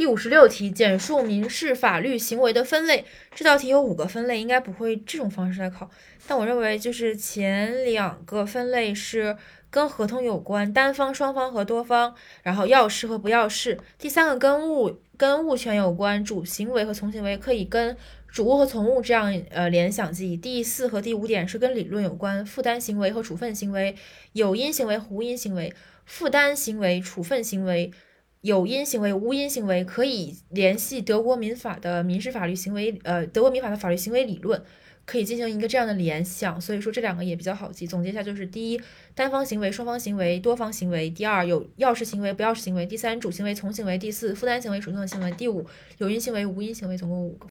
第五十六题，简述民事法律行为的分类。这道题有五个分类，应该不会这种方式来考。但我认为就是前两个分类是跟合同有关，单方、双方和多方，然后要事和不要事。第三个跟物跟物权有关，主行为和从行为可以跟主物和从物这样呃联想记忆。第四和第五点是跟理论有关，负担行为和处分行为，有因行为和无因行为，负担行为、处分行为。有因行为、无因行为可以联系德国民法的民事法律行为，呃，德国民法的法律行为理论，可以进行一个这样的联想。所以说这两个也比较好记。总结一下就是：第一，单方行为、双方行为、多方行为；第二，有要事行为、不要事行为；第三，主行为、从行为；第四，负担行为、主动行为；第五，有因行为、无因行为。总共五个。